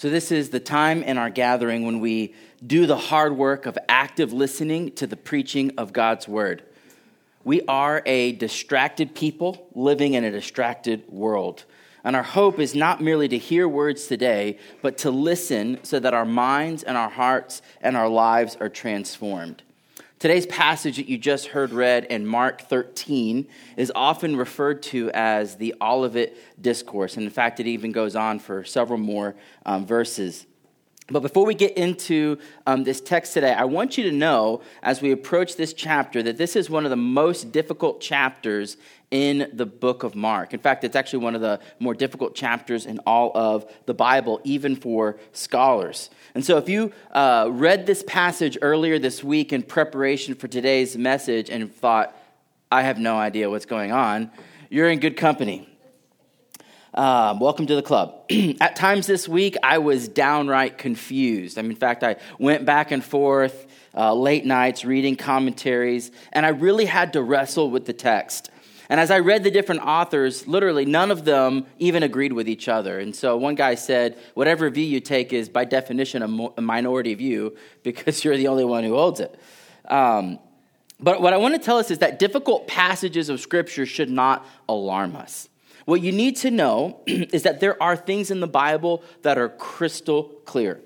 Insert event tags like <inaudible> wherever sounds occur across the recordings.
So, this is the time in our gathering when we do the hard work of active listening to the preaching of God's word. We are a distracted people living in a distracted world. And our hope is not merely to hear words today, but to listen so that our minds and our hearts and our lives are transformed. Today's passage that you just heard read in Mark 13 is often referred to as the Olivet Discourse. And in fact, it even goes on for several more um, verses. But before we get into um, this text today, I want you to know as we approach this chapter that this is one of the most difficult chapters in the book of Mark. In fact, it's actually one of the more difficult chapters in all of the Bible, even for scholars. And so, if you uh, read this passage earlier this week in preparation for today's message and thought, I have no idea what's going on, you're in good company. Um, welcome to the club. <clears throat> At times this week, I was downright confused. I mean, in fact, I went back and forth uh, late nights reading commentaries, and I really had to wrestle with the text. And as I read the different authors, literally none of them even agreed with each other. And so one guy said, whatever view you take is by definition a, mo- a minority view <laughs> because you're the only one who holds it. Um, but what I want to tell us is that difficult passages of Scripture should not alarm us. What you need to know <clears throat> is that there are things in the Bible that are crystal clear.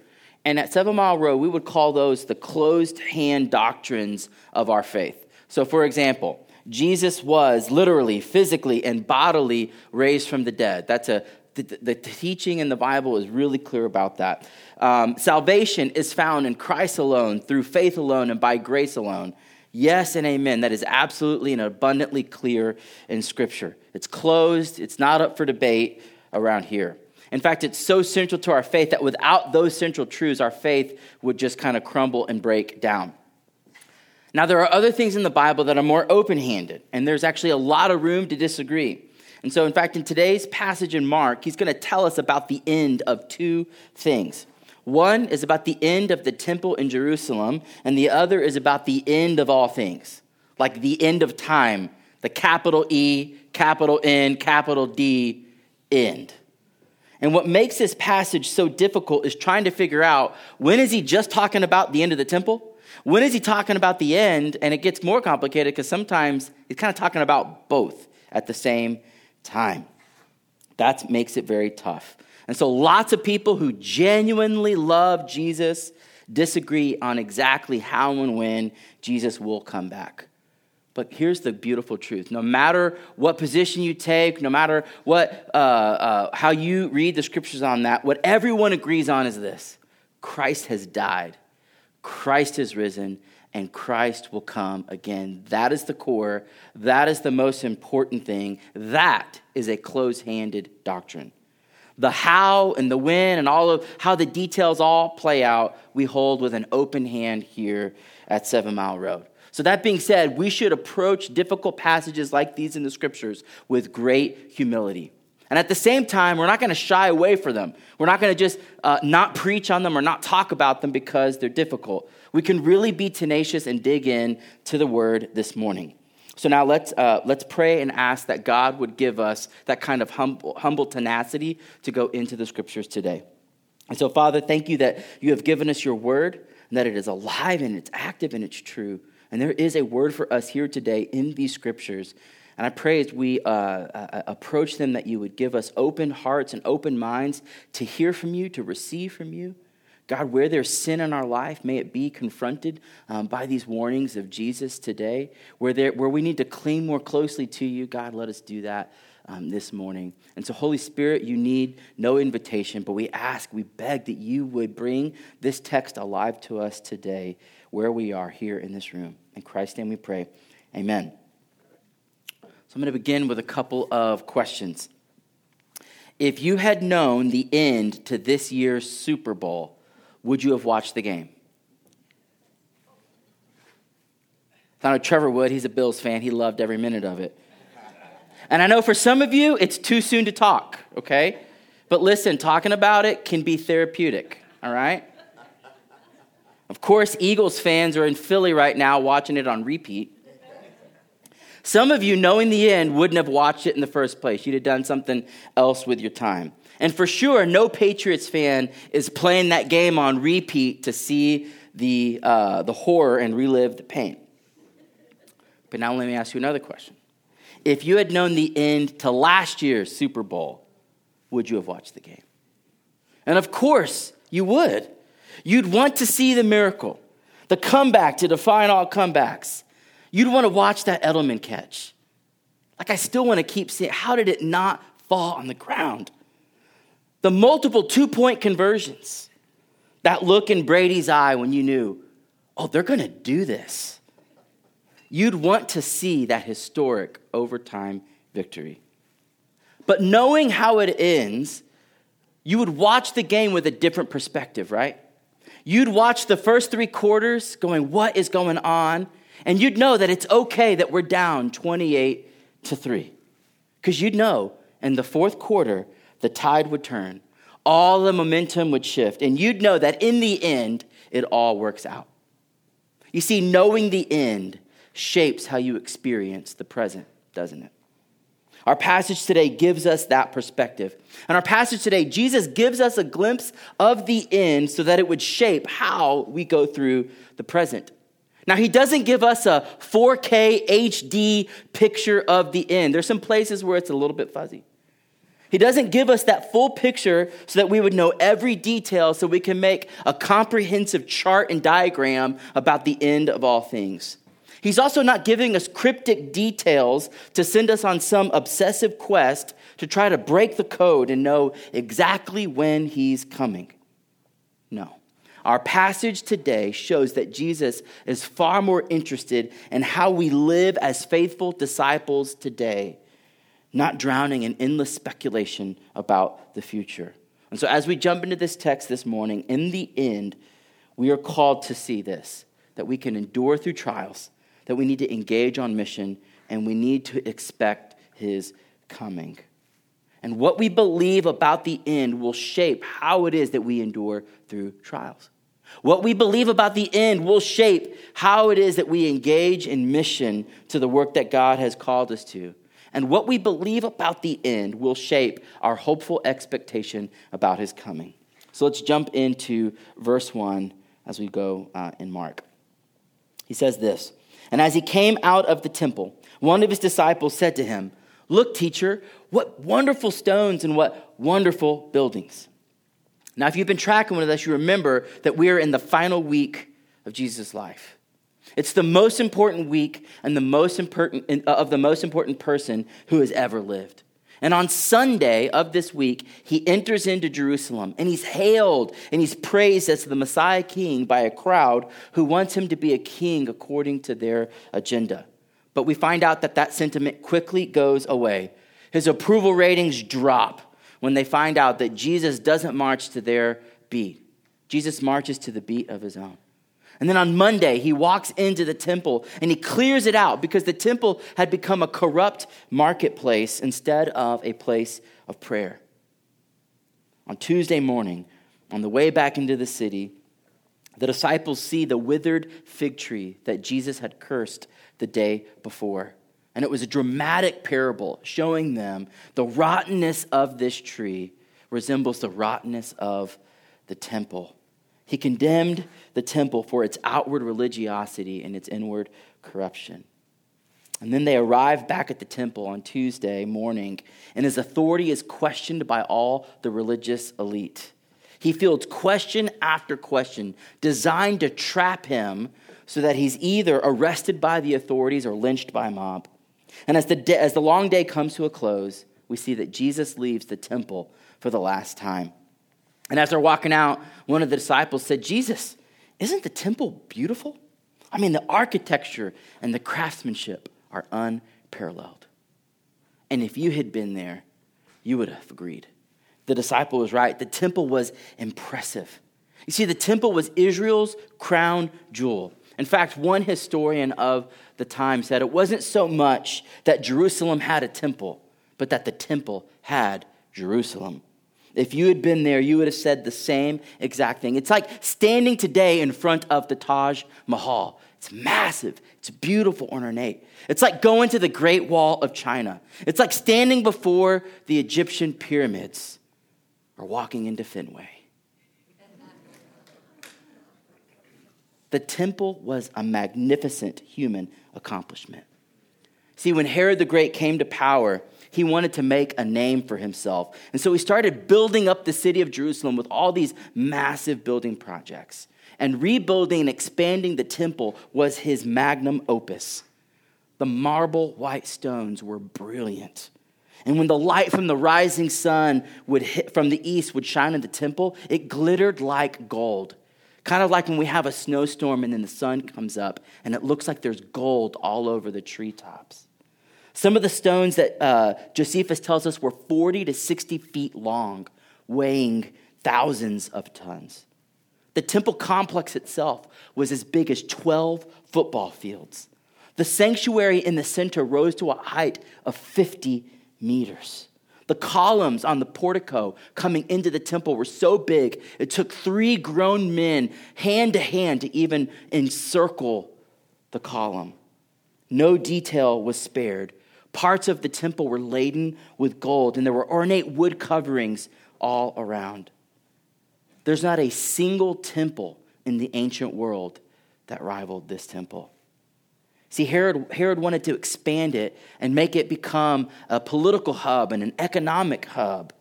And at Seven Mile Road, we would call those the closed hand doctrines of our faith. So, for example, Jesus was literally, physically, and bodily raised from the dead. That's a the, the teaching in the Bible is really clear about that. Um, salvation is found in Christ alone, through faith alone, and by grace alone. Yes and amen. That is absolutely and abundantly clear in Scripture. It's closed, it's not up for debate around here. In fact, it's so central to our faith that without those central truths, our faith would just kind of crumble and break down. Now, there are other things in the Bible that are more open handed, and there's actually a lot of room to disagree. And so, in fact, in today's passage in Mark, he's going to tell us about the end of two things. One is about the end of the temple in Jerusalem, and the other is about the end of all things, like the end of time, the capital E, capital N, capital D, end. And what makes this passage so difficult is trying to figure out when is he just talking about the end of the temple? When is he talking about the end? And it gets more complicated because sometimes he's kind of talking about both at the same time. That makes it very tough. And so lots of people who genuinely love Jesus disagree on exactly how and when Jesus will come back. But here's the beautiful truth. No matter what position you take, no matter what, uh, uh, how you read the scriptures on that, what everyone agrees on is this Christ has died Christ is risen and Christ will come again. That is the core. That is the most important thing. That is a close handed doctrine. The how and the when and all of how the details all play out, we hold with an open hand here at Seven Mile Road. So, that being said, we should approach difficult passages like these in the scriptures with great humility. And at the same time, we're not going to shy away from them. We're not going to just uh, not preach on them or not talk about them because they're difficult. We can really be tenacious and dig in to the word this morning. So now let's, uh, let's pray and ask that God would give us that kind of humble, humble tenacity to go into the scriptures today. And so, Father, thank you that you have given us your word and that it is alive and it's active and it's true. And there is a word for us here today in these scriptures. And I pray as we uh, uh, approach them that you would give us open hearts and open minds to hear from you, to receive from you. God, where there's sin in our life, may it be confronted um, by these warnings of Jesus today. Where, there, where we need to cling more closely to you, God, let us do that um, this morning. And so, Holy Spirit, you need no invitation, but we ask, we beg that you would bring this text alive to us today where we are here in this room. In Christ's name we pray. Amen. So I'm going to begin with a couple of questions. If you had known the end to this year's Super Bowl, would you have watched the game? I know Trevor would. He's a Bills fan. He loved every minute of it. And I know for some of you, it's too soon to talk, okay? But listen, talking about it can be therapeutic, all right? Of course, Eagles fans are in Philly right now watching it on repeat. Some of you, knowing the end, wouldn't have watched it in the first place. You'd have done something else with your time. And for sure, no Patriots fan is playing that game on repeat to see the, uh, the horror and relive the pain. But now let me ask you another question. If you had known the end to last year's Super Bowl, would you have watched the game? And of course, you would. You'd want to see the miracle, the comeback to define all comebacks. You'd want to watch that Edelman catch. Like, I still want to keep seeing how did it not fall on the ground? The multiple two point conversions, that look in Brady's eye when you knew, oh, they're going to do this. You'd want to see that historic overtime victory. But knowing how it ends, you would watch the game with a different perspective, right? You'd watch the first three quarters going, What is going on? And you'd know that it's okay that we're down 28 to 3. Because you'd know in the fourth quarter, the tide would turn, all the momentum would shift, and you'd know that in the end, it all works out. You see, knowing the end shapes how you experience the present, doesn't it? Our passage today gives us that perspective. And our passage today, Jesus gives us a glimpse of the end so that it would shape how we go through the present. Now, he doesn't give us a 4K HD picture of the end. There's some places where it's a little bit fuzzy. He doesn't give us that full picture so that we would know every detail so we can make a comprehensive chart and diagram about the end of all things. He's also not giving us cryptic details to send us on some obsessive quest to try to break the code and know exactly when he's coming. No. Our passage today shows that Jesus is far more interested in how we live as faithful disciples today, not drowning in endless speculation about the future. And so, as we jump into this text this morning, in the end, we are called to see this that we can endure through trials that we need to engage on mission and we need to expect his coming. And what we believe about the end will shape how it is that we endure through trials. What we believe about the end will shape how it is that we engage in mission to the work that God has called us to. And what we believe about the end will shape our hopeful expectation about his coming. So let's jump into verse 1 as we go uh, in Mark. He says this and as he came out of the temple, one of his disciples said to him, Look, teacher, what wonderful stones and what wonderful buildings. Now, if you've been tracking with us, you remember that we are in the final week of Jesus' life. It's the most important week and the most important uh, of the most important person who has ever lived. And on Sunday of this week, he enters into Jerusalem and he's hailed and he's praised as the Messiah King by a crowd who wants him to be a king according to their agenda. But we find out that that sentiment quickly goes away. His approval ratings drop when they find out that Jesus doesn't march to their beat. Jesus marches to the beat of his own. And then on Monday, he walks into the temple and he clears it out because the temple had become a corrupt marketplace instead of a place of prayer. On Tuesday morning, on the way back into the city, the disciples see the withered fig tree that Jesus had cursed the day before. And it was a dramatic parable showing them the rottenness of this tree resembles the rottenness of the temple. He condemned the temple for its outward religiosity and its inward corruption. And then they arrive back at the temple on Tuesday morning, and his authority is questioned by all the religious elite. He fields question after question designed to trap him so that he's either arrested by the authorities or lynched by a mob. And as the, day, as the long day comes to a close, we see that Jesus leaves the temple for the last time. And as they're walking out, one of the disciples said, Jesus, isn't the temple beautiful? I mean, the architecture and the craftsmanship are unparalleled. And if you had been there, you would have agreed. The disciple was right. The temple was impressive. You see, the temple was Israel's crown jewel. In fact, one historian of the time said it wasn't so much that Jerusalem had a temple, but that the temple had Jerusalem. If you had been there, you would have said the same exact thing. It's like standing today in front of the Taj Mahal. It's massive, it's beautiful ornate. It's like going to the Great Wall of China. It's like standing before the Egyptian pyramids. or walking into Fenway. The temple was a magnificent human accomplishment. See, when Herod the Great came to power, he wanted to make a name for himself. And so he started building up the city of Jerusalem with all these massive building projects. And rebuilding and expanding the temple was his magnum opus. The marble white stones were brilliant. And when the light from the rising sun would hit from the east would shine in the temple, it glittered like gold. Kind of like when we have a snowstorm and then the sun comes up and it looks like there's gold all over the treetops. Some of the stones that uh, Josephus tells us were 40 to 60 feet long, weighing thousands of tons. The temple complex itself was as big as 12 football fields. The sanctuary in the center rose to a height of 50 meters. The columns on the portico coming into the temple were so big, it took three grown men hand to hand to even encircle the column. No detail was spared. Parts of the temple were laden with gold, and there were ornate wood coverings all around. There's not a single temple in the ancient world that rivaled this temple. See, Herod, Herod wanted to expand it and make it become a political hub and an economic hub.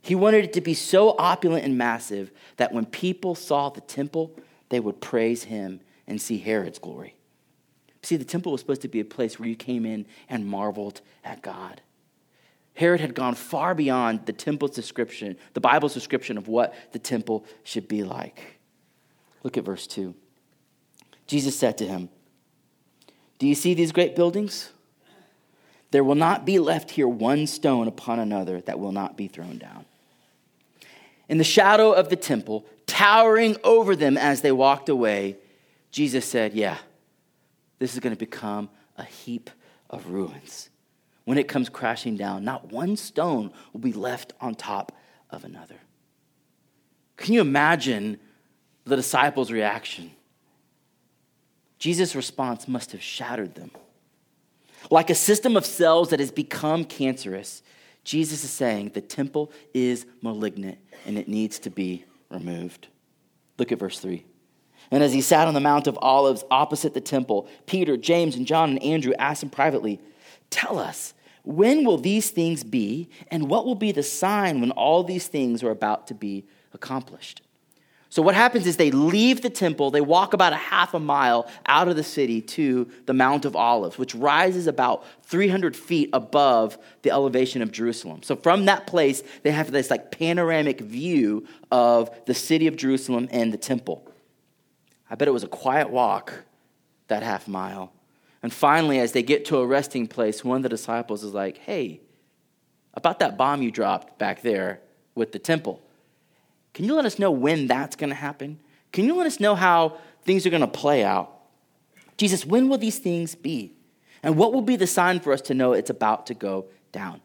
He wanted it to be so opulent and massive that when people saw the temple, they would praise him and see Herod's glory. See, the temple was supposed to be a place where you came in and marveled at God. Herod had gone far beyond the temple's description, the Bible's description of what the temple should be like. Look at verse 2. Jesus said to him, do you see these great buildings? There will not be left here one stone upon another that will not be thrown down. In the shadow of the temple, towering over them as they walked away, Jesus said, Yeah, this is going to become a heap of ruins. When it comes crashing down, not one stone will be left on top of another. Can you imagine the disciples' reaction? Jesus' response must have shattered them. Like a system of cells that has become cancerous, Jesus is saying the temple is malignant and it needs to be removed. Look at verse 3. And as he sat on the Mount of Olives opposite the temple, Peter, James, and John and Andrew asked him privately, Tell us, when will these things be, and what will be the sign when all these things are about to be accomplished? So, what happens is they leave the temple, they walk about a half a mile out of the city to the Mount of Olives, which rises about 300 feet above the elevation of Jerusalem. So, from that place, they have this like panoramic view of the city of Jerusalem and the temple. I bet it was a quiet walk, that half mile. And finally, as they get to a resting place, one of the disciples is like, Hey, about that bomb you dropped back there with the temple. Can you let us know when that's going to happen? Can you let us know how things are going to play out? Jesus, when will these things be? And what will be the sign for us to know it's about to go down?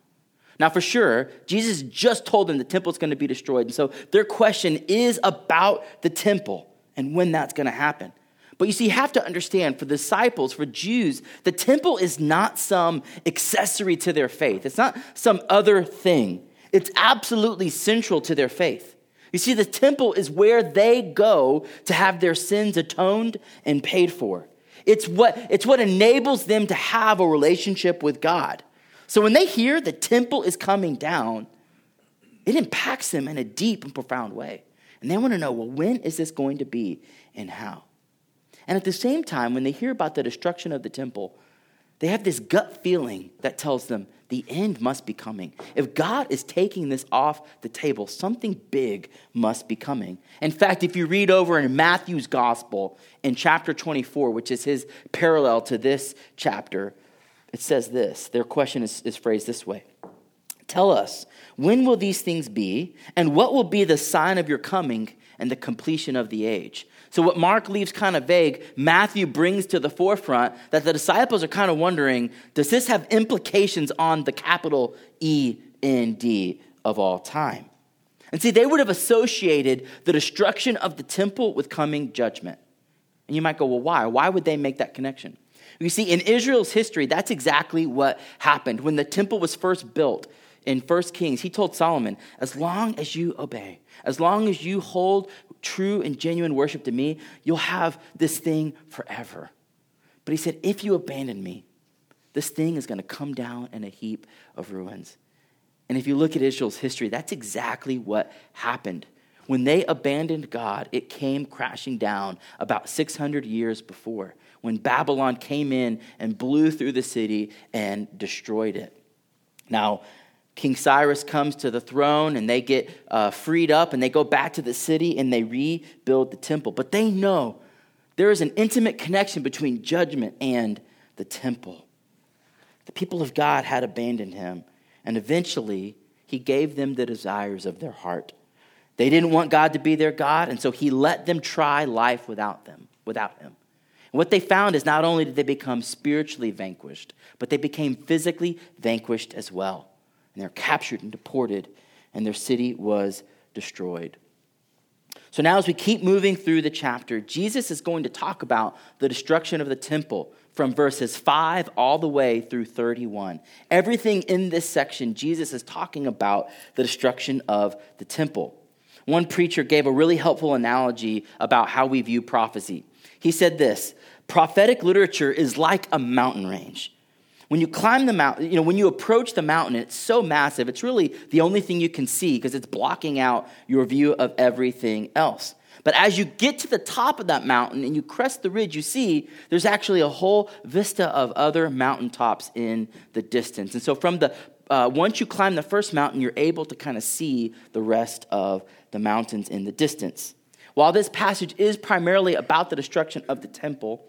Now, for sure, Jesus just told them the temple is going to be destroyed. And so their question is about the temple and when that's going to happen. But you see, you have to understand for disciples, for Jews, the temple is not some accessory to their faith, it's not some other thing. It's absolutely central to their faith. You see, the temple is where they go to have their sins atoned and paid for. It's what, it's what enables them to have a relationship with God. So when they hear the temple is coming down, it impacts them in a deep and profound way. And they want to know, well, when is this going to be and how? And at the same time, when they hear about the destruction of the temple, they have this gut feeling that tells them the end must be coming. If God is taking this off the table, something big must be coming. In fact, if you read over in Matthew's gospel in chapter 24, which is his parallel to this chapter, it says this. Their question is, is phrased this way Tell us, when will these things be, and what will be the sign of your coming and the completion of the age? So, what Mark leaves kind of vague, Matthew brings to the forefront that the disciples are kind of wondering does this have implications on the capital E N D of all time? And see, they would have associated the destruction of the temple with coming judgment. And you might go, well, why? Why would they make that connection? You see, in Israel's history, that's exactly what happened. When the temple was first built, in 1 Kings, he told Solomon, as long as you obey, as long as you hold true and genuine worship to me, you'll have this thing forever. But he said, if you abandon me, this thing is going to come down in a heap of ruins. And if you look at Israel's history, that's exactly what happened. When they abandoned God, it came crashing down about 600 years before, when Babylon came in and blew through the city and destroyed it. Now, King Cyrus comes to the throne and they get uh, freed up and they go back to the city and they rebuild the temple. But they know there is an intimate connection between judgment and the temple. The people of God had abandoned him, and eventually he gave them the desires of their heart. They didn't want God to be their God, and so he let them try life without them, without him. And what they found is not only did they become spiritually vanquished, but they became physically vanquished as well and they're captured and deported, and their city was destroyed. So now, as we keep moving through the chapter, Jesus is going to talk about the destruction of the temple from verses 5 all the way through 31. Everything in this section, Jesus is talking about the destruction of the temple. One preacher gave a really helpful analogy about how we view prophecy. He said this prophetic literature is like a mountain range. When you climb the mountain, you know, when you approach the mountain, it's so massive, it's really the only thing you can see because it's blocking out your view of everything else. But as you get to the top of that mountain and you crest the ridge, you see there's actually a whole vista of other mountaintops in the distance. And so, from the uh, once you climb the first mountain, you're able to kind of see the rest of the mountains in the distance. While this passage is primarily about the destruction of the temple,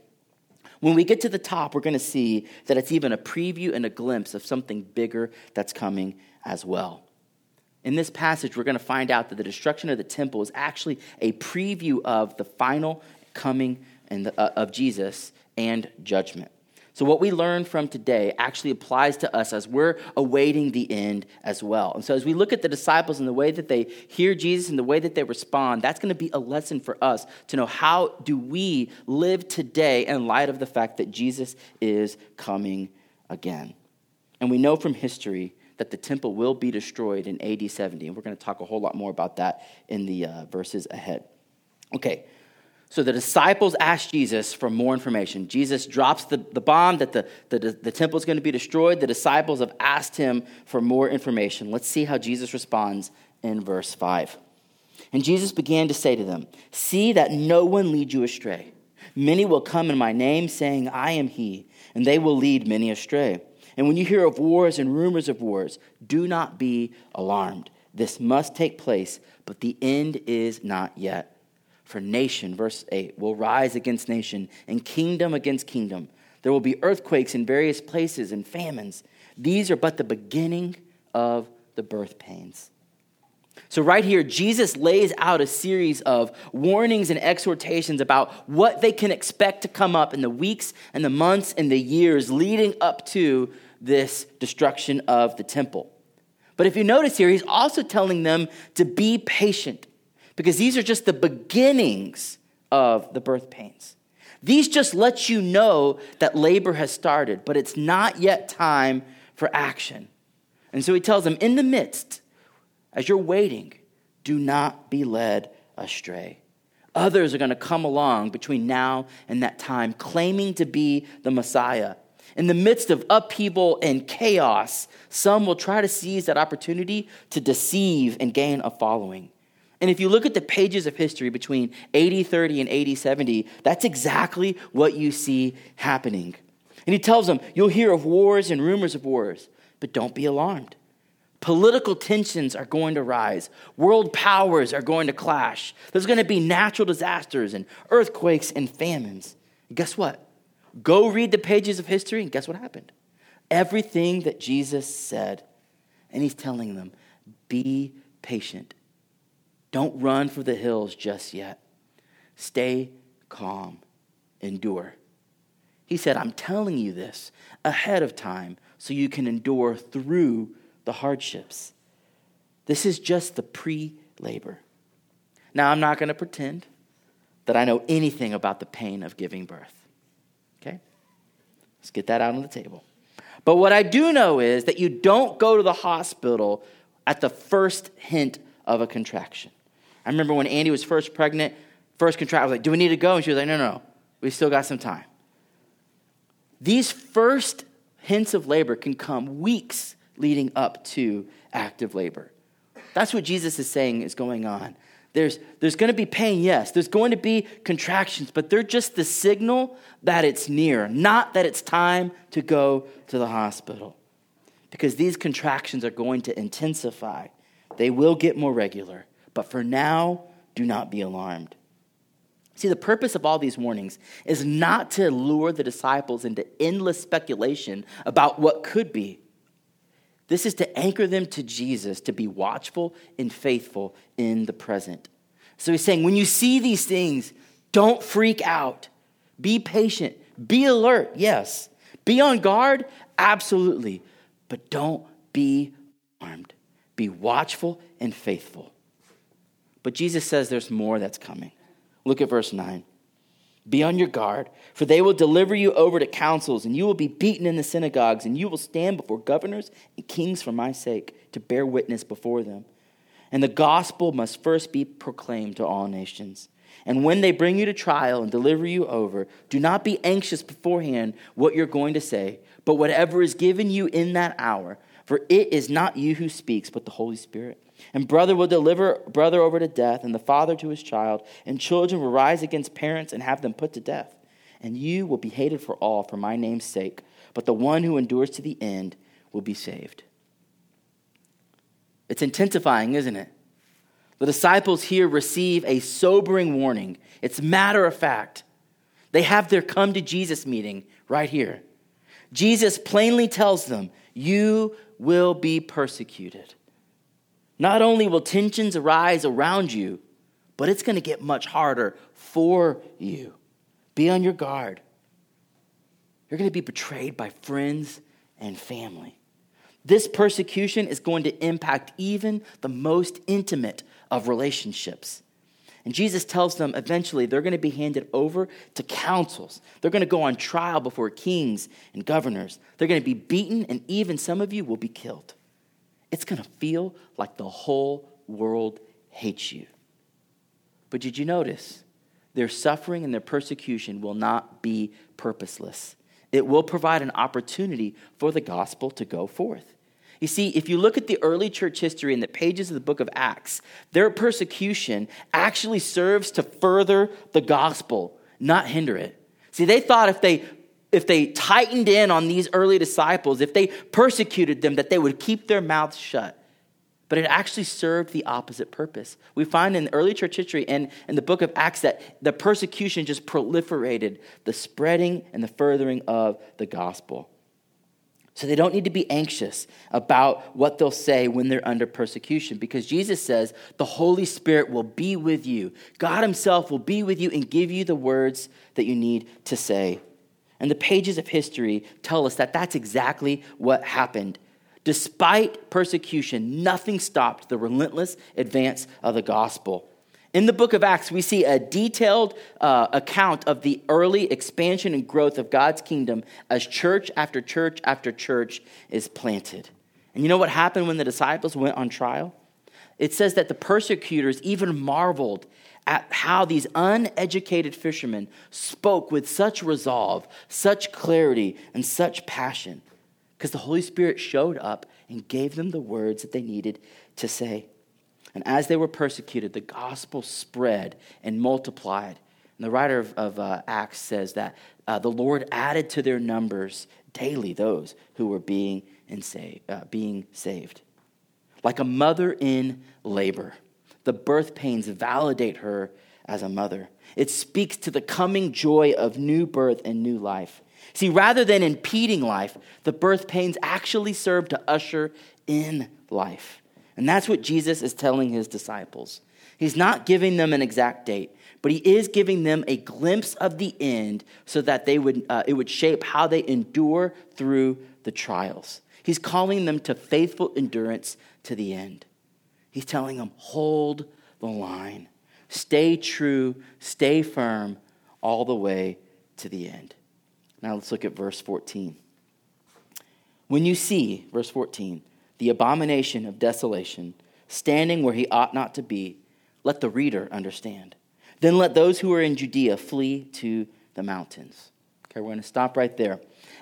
when we get to the top, we're going to see that it's even a preview and a glimpse of something bigger that's coming as well. In this passage, we're going to find out that the destruction of the temple is actually a preview of the final coming the, uh, of Jesus and judgment. So, what we learn from today actually applies to us as we're awaiting the end as well. And so, as we look at the disciples and the way that they hear Jesus and the way that they respond, that's going to be a lesson for us to know how do we live today in light of the fact that Jesus is coming again. And we know from history that the temple will be destroyed in AD 70. And we're going to talk a whole lot more about that in the uh, verses ahead. Okay, so the disciples ask Jesus for more information. Jesus drops the, the bomb that the, the, the temple is going to be destroyed. The disciples have asked him for more information. Let's see how Jesus responds in verse 5. And Jesus began to say to them, See that no one lead you astray. Many will come in my name, saying, I am he, and they will lead many astray. And when you hear of wars and rumors of wars, do not be alarmed. This must take place, but the end is not yet. For nation, verse 8, will rise against nation and kingdom against kingdom. There will be earthquakes in various places and famines. These are but the beginning of the birth pains. So, right here, Jesus lays out a series of warnings and exhortations about what they can expect to come up in the weeks and the months and the years leading up to this destruction of the temple. But if you notice here, he's also telling them to be patient because these are just the beginnings of the birth pains. These just let you know that labor has started, but it's not yet time for action. And so he tells them, in the midst, as you're waiting, do not be led astray. Others are going to come along between now and that time, claiming to be the Messiah. In the midst of upheaval and chaos, some will try to seize that opportunity to deceive and gain a following. And if you look at the pages of history between AD 30 and AD 70, that's exactly what you see happening. And he tells them, You'll hear of wars and rumors of wars, but don't be alarmed. Political tensions are going to rise. World powers are going to clash. There's going to be natural disasters and earthquakes and famines. And guess what? Go read the pages of history, and guess what happened? Everything that Jesus said. And he's telling them, Be patient don't run for the hills just yet. Stay calm, endure. He said, I'm telling you this ahead of time so you can endure through the hardships. This is just the pre labor. Now, I'm not going to pretend that I know anything about the pain of giving birth. Okay? Let's get that out on the table. But what I do know is that you don't go to the hospital at the first hint of a contraction. I remember when Andy was first pregnant, first contraction, I was like, Do we need to go? And she was like, No, no, no. We still got some time. These first hints of labor can come weeks leading up to active labor. That's what Jesus is saying is going on. There's, there's going to be pain, yes. There's going to be contractions, but they're just the signal that it's near, not that it's time to go to the hospital. Because these contractions are going to intensify. They will get more regular. But for now, do not be alarmed. See, the purpose of all these warnings is not to lure the disciples into endless speculation about what could be. This is to anchor them to Jesus, to be watchful and faithful in the present. So he's saying, when you see these things, don't freak out. Be patient. Be alert, yes. Be on guard, absolutely. But don't be armed. Be watchful and faithful. But Jesus says there's more that's coming. Look at verse 9. Be on your guard, for they will deliver you over to councils, and you will be beaten in the synagogues, and you will stand before governors and kings for my sake to bear witness before them. And the gospel must first be proclaimed to all nations. And when they bring you to trial and deliver you over, do not be anxious beforehand what you're going to say, but whatever is given you in that hour, for it is not you who speaks, but the Holy Spirit. And brother will deliver brother over to death, and the father to his child, and children will rise against parents and have them put to death. And you will be hated for all for my name's sake, but the one who endures to the end will be saved. It's intensifying, isn't it? The disciples here receive a sobering warning. It's matter of fact. They have their come to Jesus meeting right here. Jesus plainly tells them, You will be persecuted. Not only will tensions arise around you, but it's going to get much harder for you. Be on your guard. You're going to be betrayed by friends and family. This persecution is going to impact even the most intimate of relationships. And Jesus tells them eventually they're going to be handed over to councils. They're going to go on trial before kings and governors. They're going to be beaten, and even some of you will be killed it's going to feel like the whole world hates you. But did you notice? Their suffering and their persecution will not be purposeless. It will provide an opportunity for the gospel to go forth. You see, if you look at the early church history in the pages of the book of Acts, their persecution actually serves to further the gospel, not hinder it. See, they thought if they if they tightened in on these early disciples, if they persecuted them, that they would keep their mouths shut. But it actually served the opposite purpose. We find in early church history and in the book of Acts that the persecution just proliferated the spreading and the furthering of the gospel. So they don't need to be anxious about what they'll say when they're under persecution because Jesus says the Holy Spirit will be with you. God Himself will be with you and give you the words that you need to say. And the pages of history tell us that that's exactly what happened. Despite persecution, nothing stopped the relentless advance of the gospel. In the book of Acts, we see a detailed uh, account of the early expansion and growth of God's kingdom as church after church after church is planted. And you know what happened when the disciples went on trial? It says that the persecutors even marveled at how these uneducated fishermen spoke with such resolve, such clarity, and such passion, because the Holy Spirit showed up and gave them the words that they needed to say. And as they were persecuted, the gospel spread and multiplied. And the writer of, of uh, Acts says that uh, the Lord added to their numbers daily those who were being, in uh, being saved. Like a mother in labor the birth pains validate her as a mother. It speaks to the coming joy of new birth and new life. See, rather than impeding life, the birth pains actually serve to usher in life. And that's what Jesus is telling his disciples. He's not giving them an exact date, but he is giving them a glimpse of the end so that they would, uh, it would shape how they endure through the trials. He's calling them to faithful endurance to the end. He's telling them, hold the line. Stay true, stay firm all the way to the end. Now let's look at verse 14. When you see, verse 14, the abomination of desolation standing where he ought not to be, let the reader understand. Then let those who are in Judea flee to the mountains. Okay, we're going to stop right there.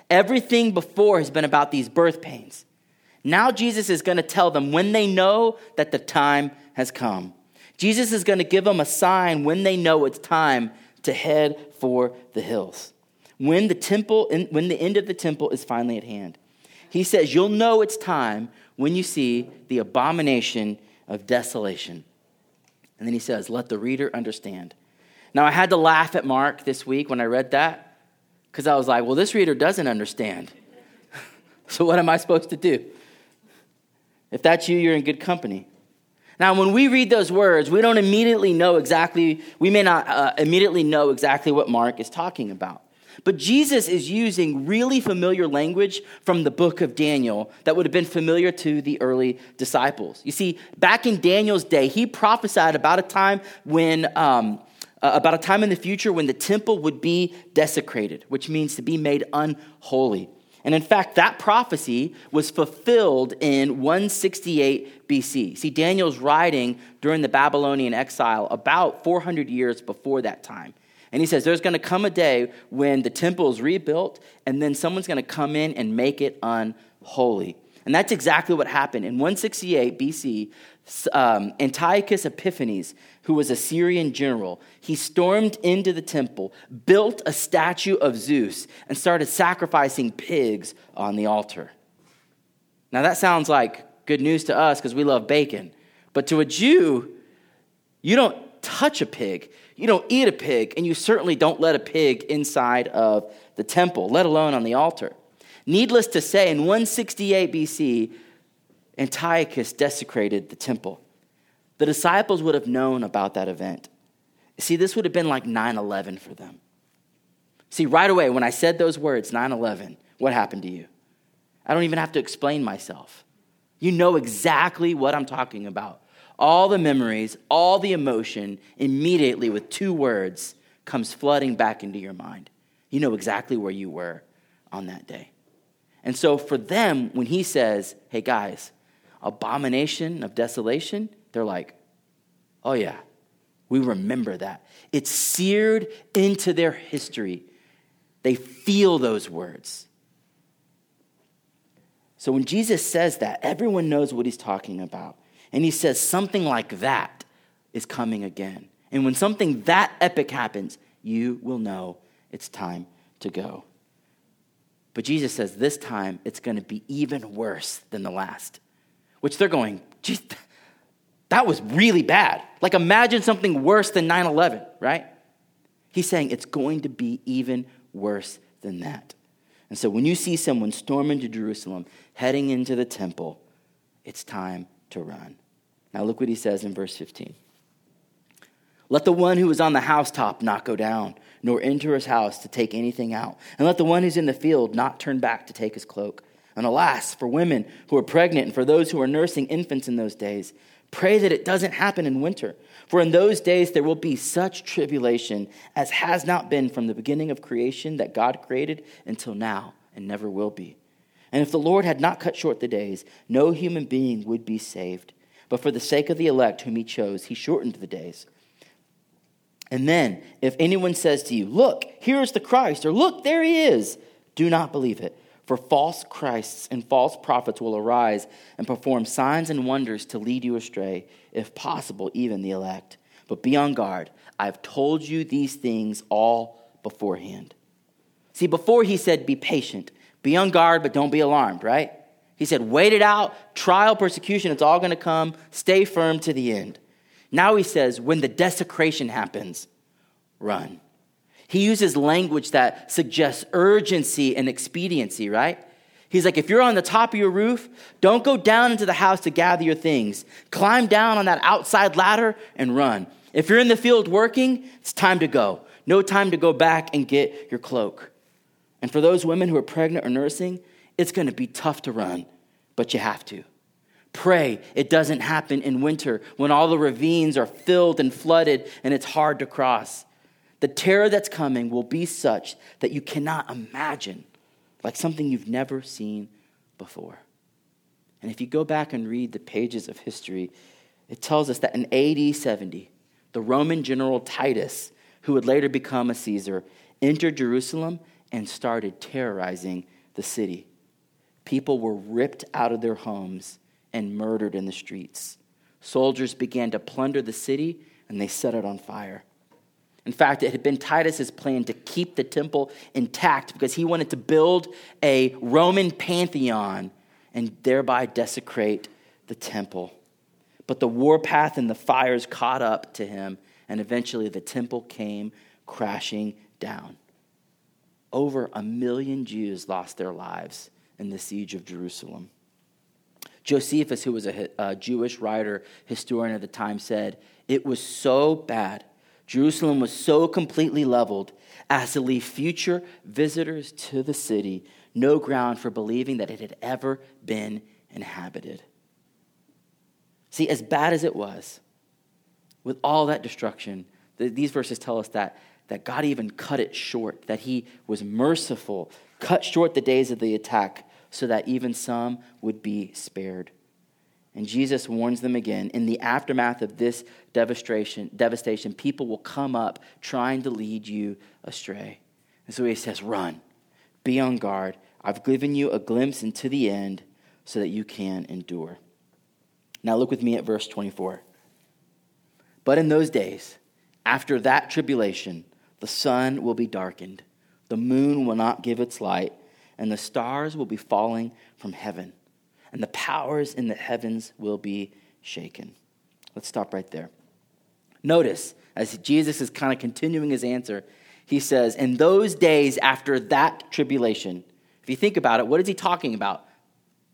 Everything before has been about these birth pains. Now Jesus is going to tell them when they know that the time has come. Jesus is going to give them a sign when they know it's time to head for the hills. When the temple when the end of the temple is finally at hand. He says, "You'll know it's time when you see the abomination of desolation." And then he says, "Let the reader understand." Now I had to laugh at Mark this week when I read that cuz I was like, "Well, this reader doesn't understand." <laughs> so what am I supposed to do? If that's you, you're in good company. Now, when we read those words, we don't immediately know exactly, we may not uh, immediately know exactly what Mark is talking about. But Jesus is using really familiar language from the book of Daniel that would have been familiar to the early disciples. You see, back in Daniel's day, he prophesied about a time when. Um, uh, about a time in the future when the temple would be desecrated, which means to be made unholy. And in fact, that prophecy was fulfilled in 168 BC. See, Daniel's writing during the Babylonian exile about 400 years before that time. And he says there's going to come a day when the temple is rebuilt, and then someone's going to come in and make it unholy. And that's exactly what happened. In 168 BC, um, Antiochus Epiphanes, who was a Syrian general, he stormed into the temple, built a statue of Zeus, and started sacrificing pigs on the altar. Now, that sounds like good news to us because we love bacon. But to a Jew, you don't touch a pig, you don't eat a pig, and you certainly don't let a pig inside of the temple, let alone on the altar. Needless to say, in 168 BC, Antiochus desecrated the temple. The disciples would have known about that event. See, this would have been like 9 11 for them. See, right away, when I said those words, 9 11, what happened to you? I don't even have to explain myself. You know exactly what I'm talking about. All the memories, all the emotion, immediately with two words, comes flooding back into your mind. You know exactly where you were on that day. And so for them, when he says, hey guys, abomination of desolation, they're like, oh yeah, we remember that. It's seared into their history. They feel those words. So when Jesus says that, everyone knows what he's talking about. And he says something like that is coming again. And when something that epic happens, you will know it's time to go. But Jesus says this time it's going to be even worse than the last which they're going, geez, that was really bad. Like, imagine something worse than 9 11, right? He's saying it's going to be even worse than that. And so, when you see someone storm into Jerusalem, heading into the temple, it's time to run. Now, look what he says in verse 15. Let the one who is on the housetop not go down, nor enter his house to take anything out. And let the one who's in the field not turn back to take his cloak. And alas, for women who are pregnant and for those who are nursing infants in those days, pray that it doesn't happen in winter. For in those days there will be such tribulation as has not been from the beginning of creation that God created until now and never will be. And if the Lord had not cut short the days, no human being would be saved. But for the sake of the elect whom he chose, he shortened the days. And then, if anyone says to you, Look, here is the Christ, or Look, there he is, do not believe it. For false Christs and false prophets will arise and perform signs and wonders to lead you astray, if possible, even the elect. But be on guard. I've told you these things all beforehand. See, before he said, be patient, be on guard, but don't be alarmed, right? He said, wait it out, trial, persecution, it's all going to come, stay firm to the end. Now he says, when the desecration happens, run. He uses language that suggests urgency and expediency, right? He's like, if you're on the top of your roof, don't go down into the house to gather your things. Climb down on that outside ladder and run. If you're in the field working, it's time to go. No time to go back and get your cloak. And for those women who are pregnant or nursing, it's going to be tough to run, but you have to. Pray it doesn't happen in winter when all the ravines are filled and flooded and it's hard to cross. The terror that's coming will be such that you cannot imagine, like something you've never seen before. And if you go back and read the pages of history, it tells us that in AD 70, the Roman general Titus, who would later become a Caesar, entered Jerusalem and started terrorizing the city. People were ripped out of their homes and murdered in the streets. Soldiers began to plunder the city and they set it on fire. In fact, it had been Titus's plan to keep the temple intact because he wanted to build a Roman pantheon and thereby desecrate the temple. But the warpath and the fires caught up to him, and eventually the temple came crashing down. Over a million Jews lost their lives in the siege of Jerusalem. Josephus, who was a, a Jewish writer, historian at the time, said, It was so bad. Jerusalem was so completely leveled as to leave future visitors to the city no ground for believing that it had ever been inhabited. See, as bad as it was, with all that destruction, these verses tell us that, that God even cut it short, that He was merciful, cut short the days of the attack so that even some would be spared. And Jesus warns them again in the aftermath of this devastation, devastation, people will come up trying to lead you astray. And so he says, Run, be on guard. I've given you a glimpse into the end so that you can endure. Now look with me at verse 24. But in those days, after that tribulation, the sun will be darkened, the moon will not give its light and the stars will be falling from heaven, and the powers in the heavens will be shaken. Let's stop right there. Notice, as Jesus is kind of continuing his answer, he says, In those days after that tribulation, if you think about it, what is he talking about?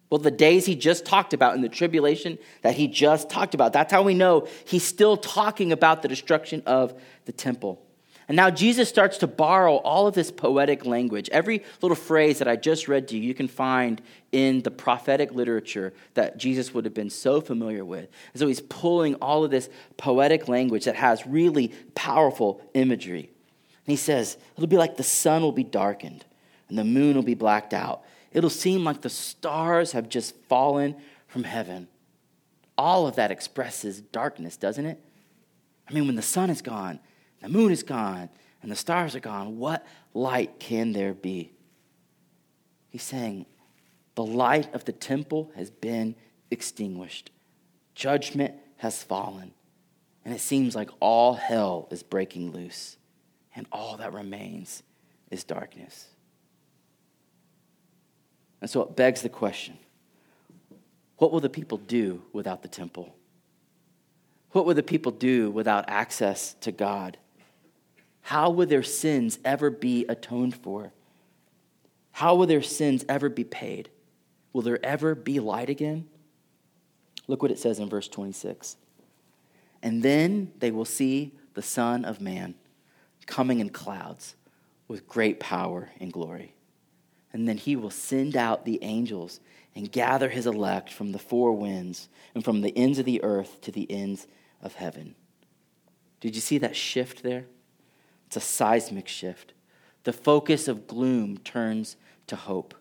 Well, the days he just talked about in the tribulation that he just talked about. That's how we know he's still talking about the destruction of the temple. And now Jesus starts to borrow all of this poetic language. Every little phrase that I just read to you, you can find in the prophetic literature that Jesus would have been so familiar with. And so he's pulling all of this poetic language that has really powerful imagery. And he says, it'll be like the sun will be darkened and the moon will be blacked out. It'll seem like the stars have just fallen from heaven. All of that expresses darkness, doesn't it? I mean, when the sun is gone, the moon is gone and the stars are gone. What light can there be? He's saying, the light of the temple has been extinguished. Judgment has fallen. And it seems like all hell is breaking loose. And all that remains is darkness. And so it begs the question what will the people do without the temple? What will the people do without access to God? How will their sins ever be atoned for? How will their sins ever be paid? Will there ever be light again? Look what it says in verse 26. And then they will see the Son of Man coming in clouds with great power and glory. And then he will send out the angels and gather his elect from the four winds and from the ends of the earth to the ends of heaven. Did you see that shift there? It's a seismic shift. The focus of gloom turns to hope.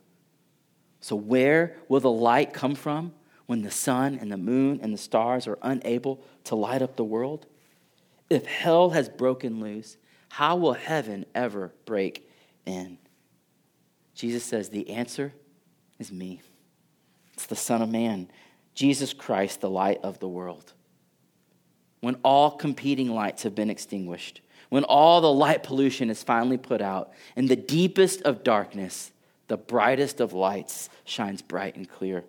So, where will the light come from when the sun and the moon and the stars are unable to light up the world? If hell has broken loose, how will heaven ever break in? Jesus says the answer is me. It's the Son of Man, Jesus Christ, the light of the world. When all competing lights have been extinguished, when all the light pollution is finally put out, in the deepest of darkness, the brightest of lights shines bright and clear.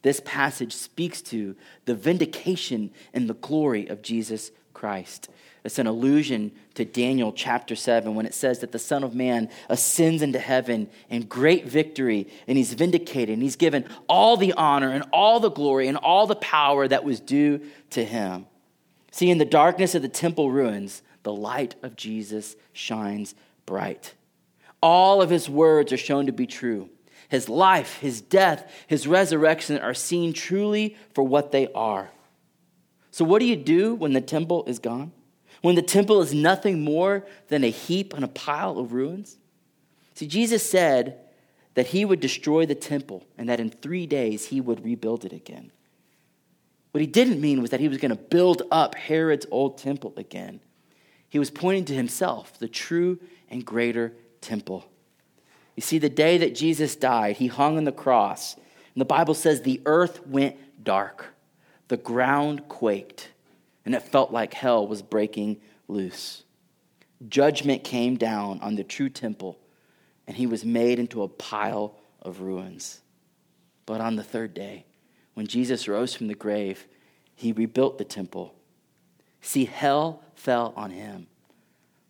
This passage speaks to the vindication and the glory of Jesus Christ. It's an allusion to Daniel chapter 7 when it says that the Son of Man ascends into heaven in great victory and he's vindicated and he's given all the honor and all the glory and all the power that was due to him. See, in the darkness of the temple ruins, the light of Jesus shines bright. All of his words are shown to be true. His life, his death, his resurrection are seen truly for what they are. So, what do you do when the temple is gone? When the temple is nothing more than a heap and a pile of ruins? See, Jesus said that he would destroy the temple and that in three days he would rebuild it again. What he didn't mean was that he was going to build up Herod's old temple again. He was pointing to himself, the true and greater temple. You see, the day that Jesus died, he hung on the cross. And the Bible says the earth went dark, the ground quaked, and it felt like hell was breaking loose. Judgment came down on the true temple, and he was made into a pile of ruins. But on the third day, when Jesus rose from the grave, he rebuilt the temple. See, hell fell on him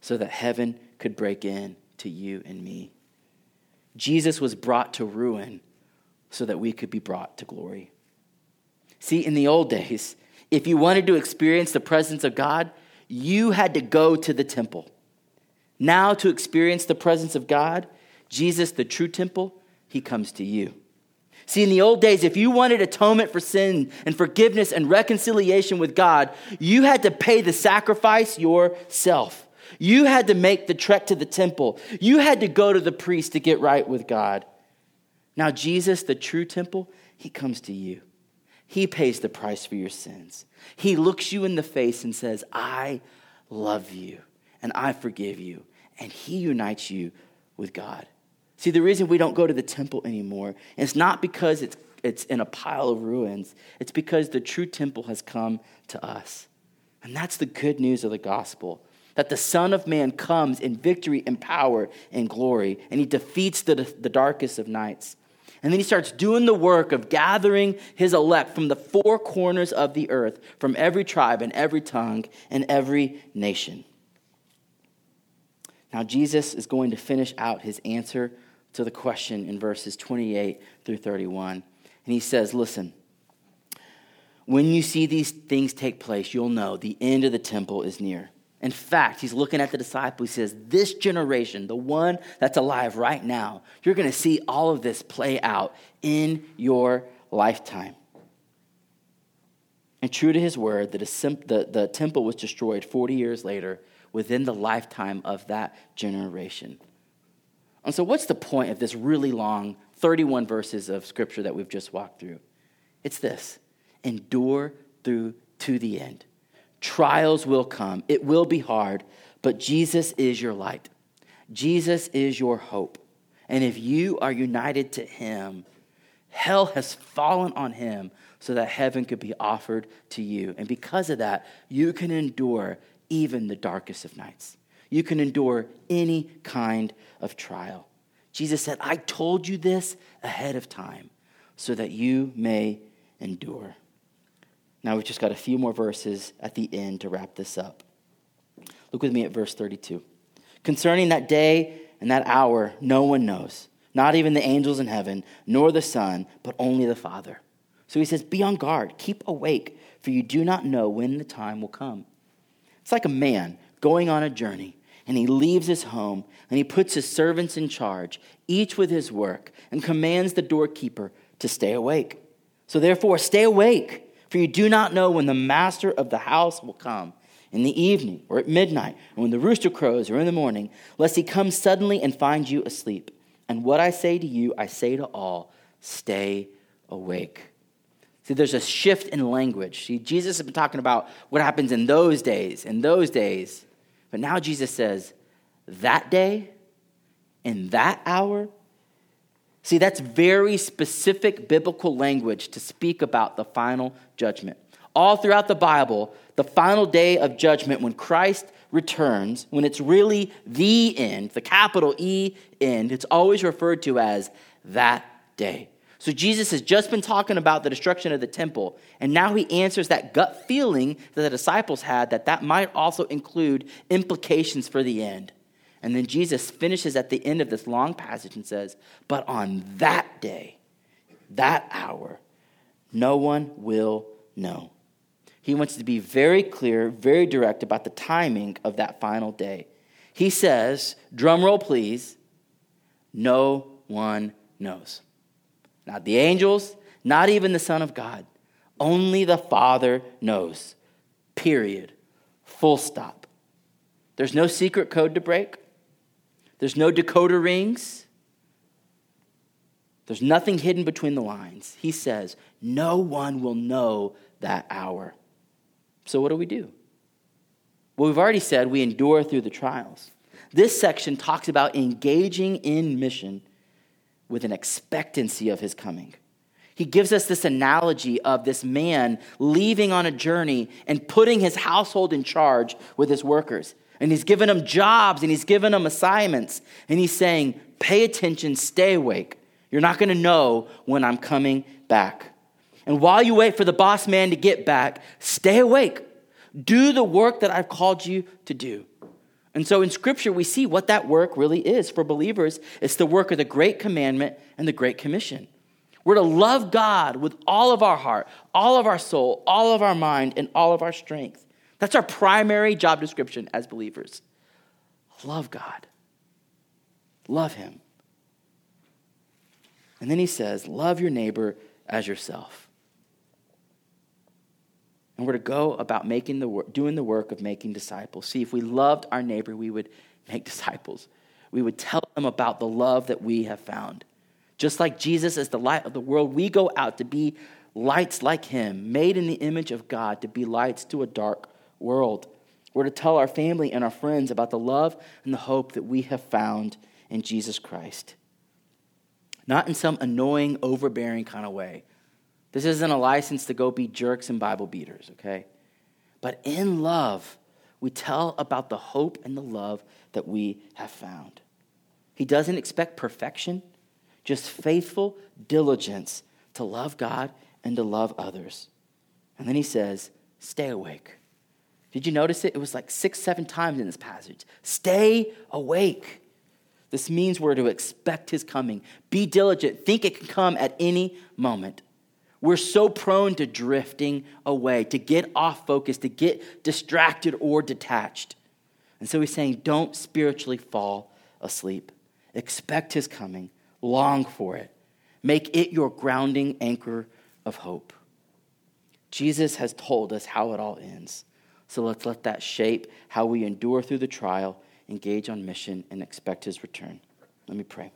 so that heaven could break in to you and me. Jesus was brought to ruin so that we could be brought to glory. See, in the old days, if you wanted to experience the presence of God, you had to go to the temple. Now, to experience the presence of God, Jesus, the true temple, he comes to you. See, in the old days, if you wanted atonement for sin and forgiveness and reconciliation with God, you had to pay the sacrifice yourself. You had to make the trek to the temple. You had to go to the priest to get right with God. Now, Jesus, the true temple, he comes to you. He pays the price for your sins. He looks you in the face and says, I love you and I forgive you. And he unites you with God. See, the reason we don't go to the temple anymore, it's not because it's, it's in a pile of ruins, it's because the true temple has come to us. And that's the good news of the gospel that the Son of Man comes in victory and power and glory, and he defeats the, the darkest of nights. And then he starts doing the work of gathering his elect from the four corners of the earth, from every tribe and every tongue and every nation. Now, Jesus is going to finish out his answer to the question in verses 28 through 31. And he says, Listen, when you see these things take place, you'll know the end of the temple is near. In fact, he's looking at the disciples. He says, This generation, the one that's alive right now, you're going to see all of this play out in your lifetime. And true to his word, the, the, the temple was destroyed 40 years later within the lifetime of that generation. And so, what's the point of this really long 31 verses of scripture that we've just walked through? It's this endure through to the end. Trials will come, it will be hard, but Jesus is your light. Jesus is your hope. And if you are united to him, hell has fallen on him so that heaven could be offered to you. And because of that, you can endure even the darkest of nights. You can endure any kind of trial. Jesus said, I told you this ahead of time so that you may endure. Now we've just got a few more verses at the end to wrap this up. Look with me at verse 32. Concerning that day and that hour, no one knows, not even the angels in heaven, nor the Son, but only the Father. So he says, Be on guard, keep awake, for you do not know when the time will come. It's like a man going on a journey, and he leaves his home, and he puts his servants in charge, each with his work, and commands the doorkeeper to stay awake. So therefore, stay awake, for you do not know when the master of the house will come in the evening, or at midnight, or when the rooster crows, or in the morning, lest he come suddenly and find you asleep. And what I say to you, I say to all stay awake. See, there's a shift in language. See, Jesus has been talking about what happens in those days, in those days. But now Jesus says, that day, in that hour. See, that's very specific biblical language to speak about the final judgment. All throughout the Bible, the final day of judgment, when Christ returns, when it's really the end, the capital E end, it's always referred to as that day. So Jesus has just been talking about the destruction of the temple, and now he answers that gut feeling that the disciples had that that might also include implications for the end. And then Jesus finishes at the end of this long passage and says, But on that day, that hour, no one will know. He wants to be very clear, very direct about the timing of that final day. He says, drum roll please, no one knows. Not the angels, not even the Son of God. Only the Father knows. Period. Full stop. There's no secret code to break, there's no decoder rings. There's nothing hidden between the lines. He says, No one will know that hour. So, what do we do? Well, we've already said we endure through the trials. This section talks about engaging in mission with an expectancy of his coming. He gives us this analogy of this man leaving on a journey and putting his household in charge with his workers. And he's given them jobs and he's given them assignments. And he's saying, pay attention, stay awake. You're not going to know when I'm coming back. And while you wait for the boss man to get back, stay awake. Do the work that I've called you to do. And so in Scripture, we see what that work really is for believers. It's the work of the Great Commandment and the Great Commission. We're to love God with all of our heart, all of our soul, all of our mind, and all of our strength. That's our primary job description as believers. Love God, love Him. And then he says, Love your neighbor as yourself. And we're to go about making the work, doing the work of making disciples. See, if we loved our neighbor, we would <laughs> make disciples. We would tell them about the love that we have found. Just like Jesus is the light of the world, we go out to be lights like him, made in the image of God, to be lights to a dark world. We're to tell our family and our friends about the love and the hope that we have found in Jesus Christ. Not in some annoying, overbearing kind of way this isn't a license to go be jerks and Bible beaters, okay? But in love, we tell about the hope and the love that we have found. He doesn't expect perfection, just faithful diligence to love God and to love others. And then he says, Stay awake. Did you notice it? It was like six, seven times in this passage. Stay awake. This means we're to expect his coming. Be diligent. Think it can come at any moment. We're so prone to drifting away, to get off focus, to get distracted or detached. And so he's saying, don't spiritually fall asleep. Expect his coming, long for it. Make it your grounding anchor of hope. Jesus has told us how it all ends. So let's let that shape how we endure through the trial, engage on mission, and expect his return. Let me pray.